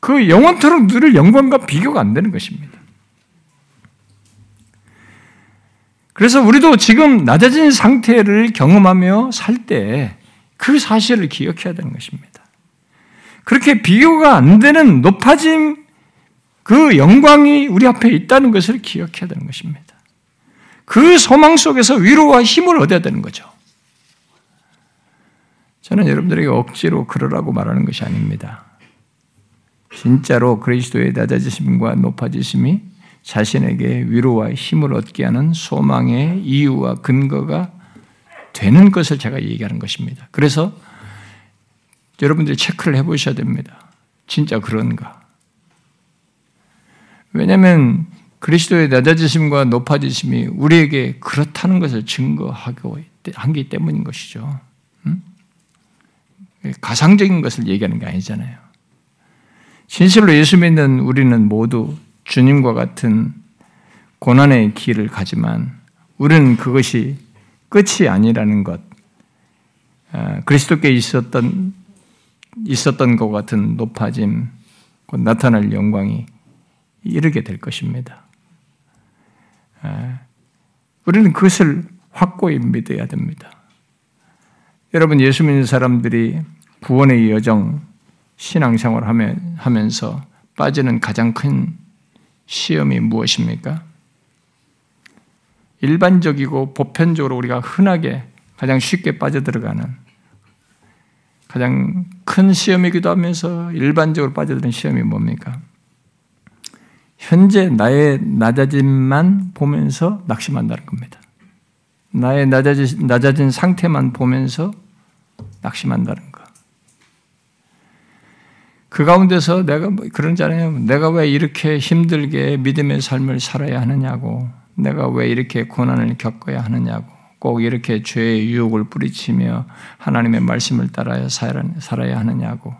그 영원토록 누릴 영광과 비교가 안 되는 것입니다. 그래서 우리도 지금 낮아진 상태를 경험하며 살 때 그 사실을 기억해야 되는 것입니다. 그렇게 비교가 안 되는 높아짐 그 영광이 우리 앞에 있다는 것을 기억해야 되는 것입니다. 그 소망 속에서 위로와 힘을 얻어야 되는 거죠. 저는 여러분들에게 억지로 그러라고 말하는 것이 아닙니다. 진짜로 그리스도의 낮아지심과 높아지심이 자신에게 위로와 힘을 얻게 하는 소망의 이유와 근거가 되는 것을 제가 얘기하는 것입니다. 그래서 여러분들이 체크를 해보셔야 됩니다. 진짜 그런가? 왜냐하면 그리스도의 낮아지심과 높아지심이 우리에게 그렇다는 것을 증거하고 한기 때문인 것이죠. 음? 가상적인 것을 얘기하는 게 아니잖아요. 진실로 예수 믿는 우리는 모두 주님과 같은 고난의 길을 가지만 우리는 그것이 끝이 아니라는 것, 아, 그리스도께 있었던 있었던 것 같은 높아짐, 곧 나타날 영광이 이르게 될 것입니다. 우리는 그것을 확고히 믿어야 됩니다. 여러분, 예수 믿는 사람들이 구원의 여정, 신앙생활 하면서 빠지는 가장 큰 시험이 무엇입니까? 일반적이고 보편적으로 우리가 흔하게 가장 쉽게 빠져들어가는 가장 큰 시험이기도 하면서 일반적으로 빠져드는 시험이 뭡니까? 현재 나의 낮아짐만 보면서 낙심한다는 겁니다. 나의 낮아진, 낮아진 상태만 보면서 낙심한다는 거. 그 가운데서 내가 뭐 그런잖아요. 내가 왜 이렇게 힘들게 믿음의 삶을 살아야 하느냐고. 내가 왜 이렇게 고난을 겪어야 하느냐고. 꼭 이렇게 죄의 유혹을 뿌리치며 하나님의 말씀을 따라야 살아야 하느냐고.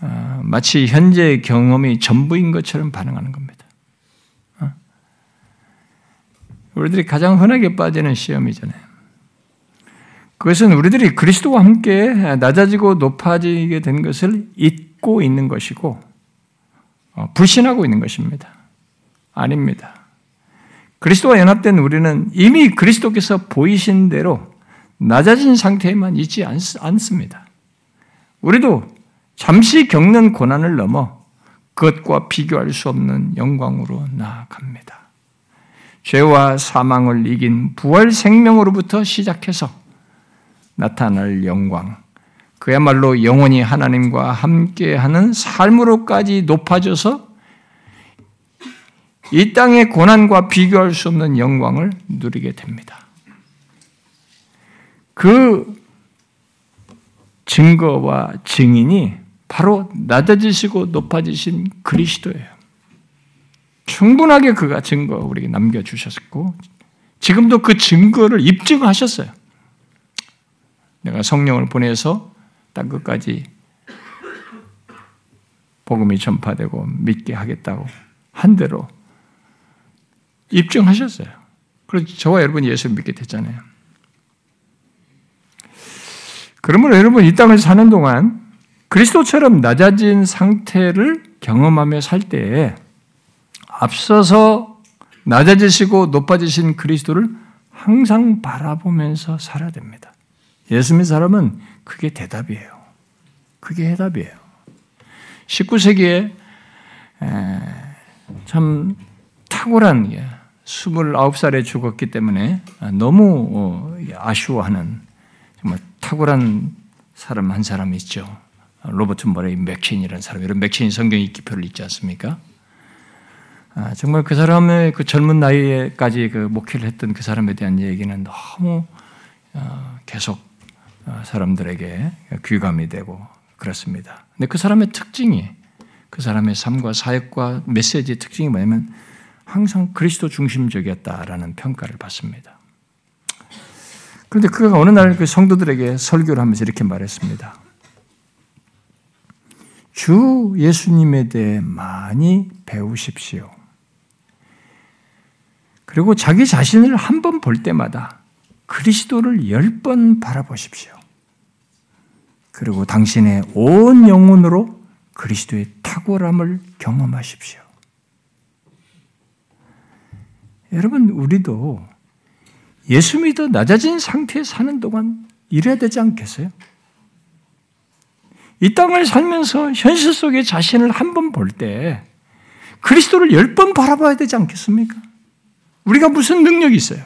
어, 마치 현재의 경험이 전부인 것처럼 반응하는 겁니다. 어? 우리들이 가장 흔하게 빠지는 시험이잖아요. 그것은 우리들이 그리스도와 함께 낮아지고 높아지게 된 것을 잊고 있는 것이고 어, 불신하고 있는 것입니다. 아닙니다. 그리스도와 연합된 우리는 이미 그리스도께서 보이신 대로 낮아진 상태에만 있지 않습니다. 우리도 잠시 겪는 고난을 넘어 그것과 비교할 수 없는 영광으로 나아갑니다. 죄와 사망을 이긴 부활 생명으로부터 시작해서 나타날 영광, 그야말로 영원히 하나님과 함께하는 삶으로까지 높아져서 이 땅의 고난과 비교할 수 없는 영광을 누리게 됩니다. 그 증거와 증인이 바로 낮아지시고 높아지신 그리스도예요. 충분하게 그가 증거 우리에게 남겨주셨고, 지금도 그 증거를 입증하셨어요. 내가 성령을 보내서 땅 끝까지 복음이 전파되고 믿게 하겠다고 한 대로 입증하셨어요. 그래서 저와 여러분이 예수를 믿게 됐잖아요. 그러므로 여러분 이 땅을 사는 동안 그리스도처럼 낮아진 상태를 경험하며 살 때에 앞서서 낮아지시고 높아지신 그리스도를 항상 바라보면서 살아야 됩니다. 예수 믿는 사람은 그게 대답이에요. 그게 해답이에요. 19세기에 참 탁월한 29살에 죽었기 때문에 너무 어, 아쉬워하는 정말 탁월한 사람 한 사람이 있죠. 로버트 머레이 맥킨이라는 사람. 이런 맥킨 성경 읽기 표를 읽지 않습니까? 아, 정말 그 사람의 그 젊은 나이에까지 그 목회를 했던 그 사람에 대한 얘기는 너무 어, 계속 어, 사람들에게 귀감이 되고 그렇습니다. 근데 그 사람의 특징이 그 사람의 삶과 사역과 메시지의 특징이 뭐냐면 항상 그리스도 중심적이었다라는 평가를 받습니다. 그런데 그가 어느 날 그 성도들에게 설교를 하면서 이렇게 말했습니다. 주 예수님에 대해 많이 배우십시오. 그리고 자기 자신을 한 번 볼 때마다 그리스도를 열 번 바라보십시오. 그리고 당신의 온 영혼으로 그리스도의 탁월함을 경험하십시오. 여러분, 우리도 예수 믿어 낮아진 상태에 사는 동안 이래야 되지 않겠어요? 이 땅을 살면서 현실 속의 자신을 한 번 볼 때 그리스도를 열 번 바라봐야 되지 않겠습니까? 우리가 무슨 능력이 있어요?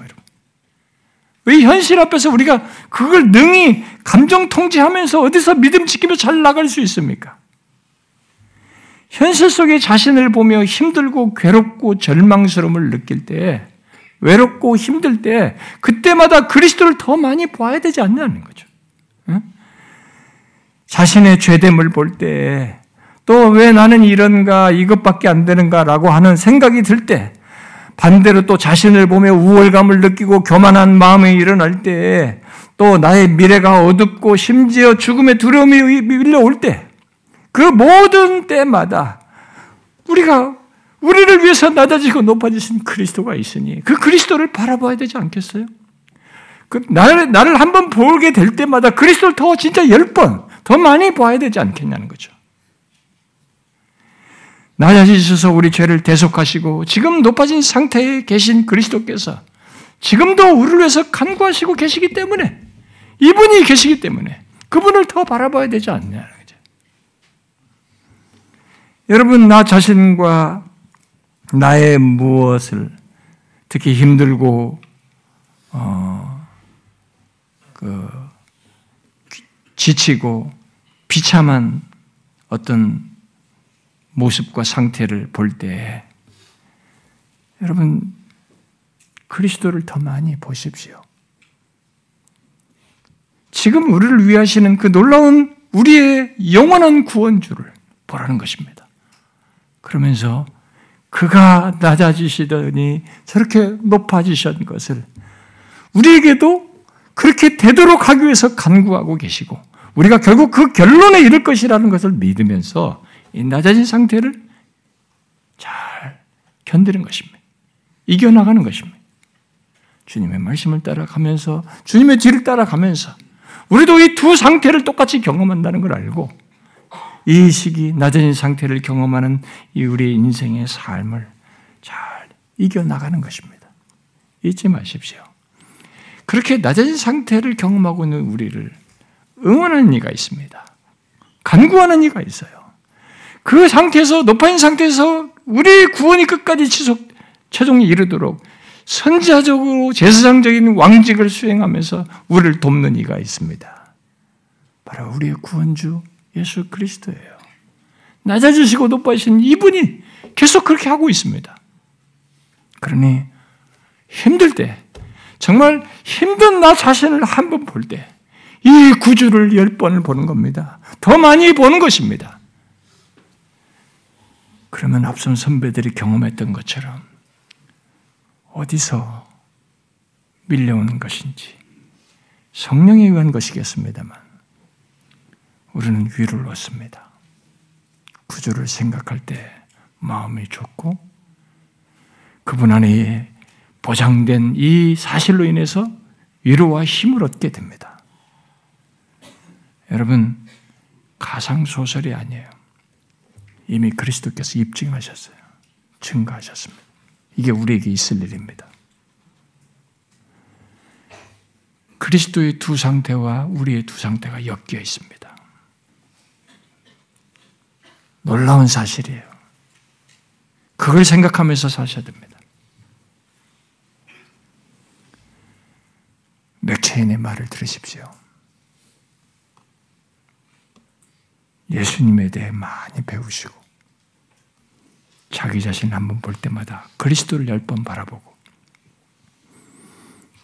왜 현실 앞에서 우리가 그걸 능히 감정 통제하면서 어디서 믿음 지키며 잘 나갈 수 있습니까? 현실 속의 자신을 보며 힘들고 괴롭고 절망스러움을 느낄 때, 외롭고 힘들 때, 그때마다 그리스도를 더 많이 봐야 되지 않냐는 거죠. 자신의 죄됨을 볼 때, 또 왜 나는 이런가, 이것밖에 안 되는가라고 하는 생각이 들 때, 반대로 또 자신을 보며 우월감을 느끼고 교만한 마음이 일어날 때, 또 나의 미래가 어둡고 심지어 죽음의 두려움이 밀려올 때, 그 모든 때마다 우리가 우리를 위해서 낮아지고 높아지신 그리스도가 있으니 그 그리스도를 바라봐야 되지 않겠어요? 그 나를, 나를 한번 보게 될 때마다 그리스도를 더 진짜 열 번, 더 많이 봐야 되지 않겠냐는 거죠. 낮아지셔서 우리 죄를 대속하시고 지금 높아진 상태에 계신 그리스도께서 지금도 우리를 위해서 간구하시고 계시기 때문에 이분이 계시기 때문에 그분을 더 바라봐야 되지 거죠. 여러분 나 자신과 나의 무엇을 특히 힘들고 어, 그 지치고 비참한 어떤 모습과 상태를 볼 때 여러분 그리스도를 더 많이 보십시오. 지금 우리를 위하시는 그 놀라운 우리의 영원한 구원주를 보라는 것입니다. 그러면서 그가 낮아지시더니 저렇게 높아지신 것을 우리에게도 그렇게 되도록 하기 위해서 간구하고 계시고 우리가 결국 그 결론에 이를 것이라는 것을 믿으면서 이 낮아진 상태를 잘 견디는 것입니다. 이겨나가는 것입니다. 주님의 말씀을 따라가면서 주님의 뒤를 따라가면서 우리도 이 두 상태를 똑같이 경험한다는 걸 알고 이 시기 낮아진 상태를 경험하는 이 우리의 인생의 삶을 잘 이겨나가는 것입니다. 잊지 마십시오. 그렇게 낮아진 상태를 경험하고 있는 우리를 응원하는 이가 있습니다. 간구하는 이가 있어요. 그 상태에서 높아진 상태에서 우리의 구원이 끝까지 지속 최종에 이르도록 선지자적으로 제사장적인 왕직을 수행하면서 우리를 돕는 이가 있습니다. 바로 우리의 구원주 예수 그리스도예요. 낮아지시고 높아지신 이분이 계속 그렇게 하고 있습니다. 그러니 힘들 때, 정말 힘든 나 자신을 한 번 볼 때, 이 구주를 열 번을 보는 겁니다. 더 많이 보는 것입니다. 그러면 앞선 선배들이 경험했던 것처럼 어디서 밀려오는 것인지 성령에 의한 것이겠습니다만 우리는 위로를 얻습니다. 구주를 생각할 때 마음이 좋고 그분 안에 보장된 이 사실로 인해서 위로와 힘을 얻게 됩니다. 여러분 가상 소설이 아니에요. 이미 그리스도께서 입증하셨어요. 증거하셨습니다. 이게 우리에게 있을 일입니다. 그리스도의 두 상태와 우리의 두 상태가 엮여 있습니다. 놀라운 사실이에요. 그걸 생각하면서 사셔야 됩니다. 맥체인의 말을 들으십시오. 예수님에 대해 많이 배우시고 자기 자신 한 번 볼 때마다 그리스도를 열 번 바라보고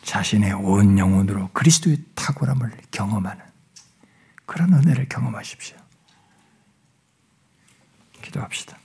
자신의 온 영혼으로 그리스도의 탁월함을 경험하는 그런 은혜를 경험하십시오. 기도합시다.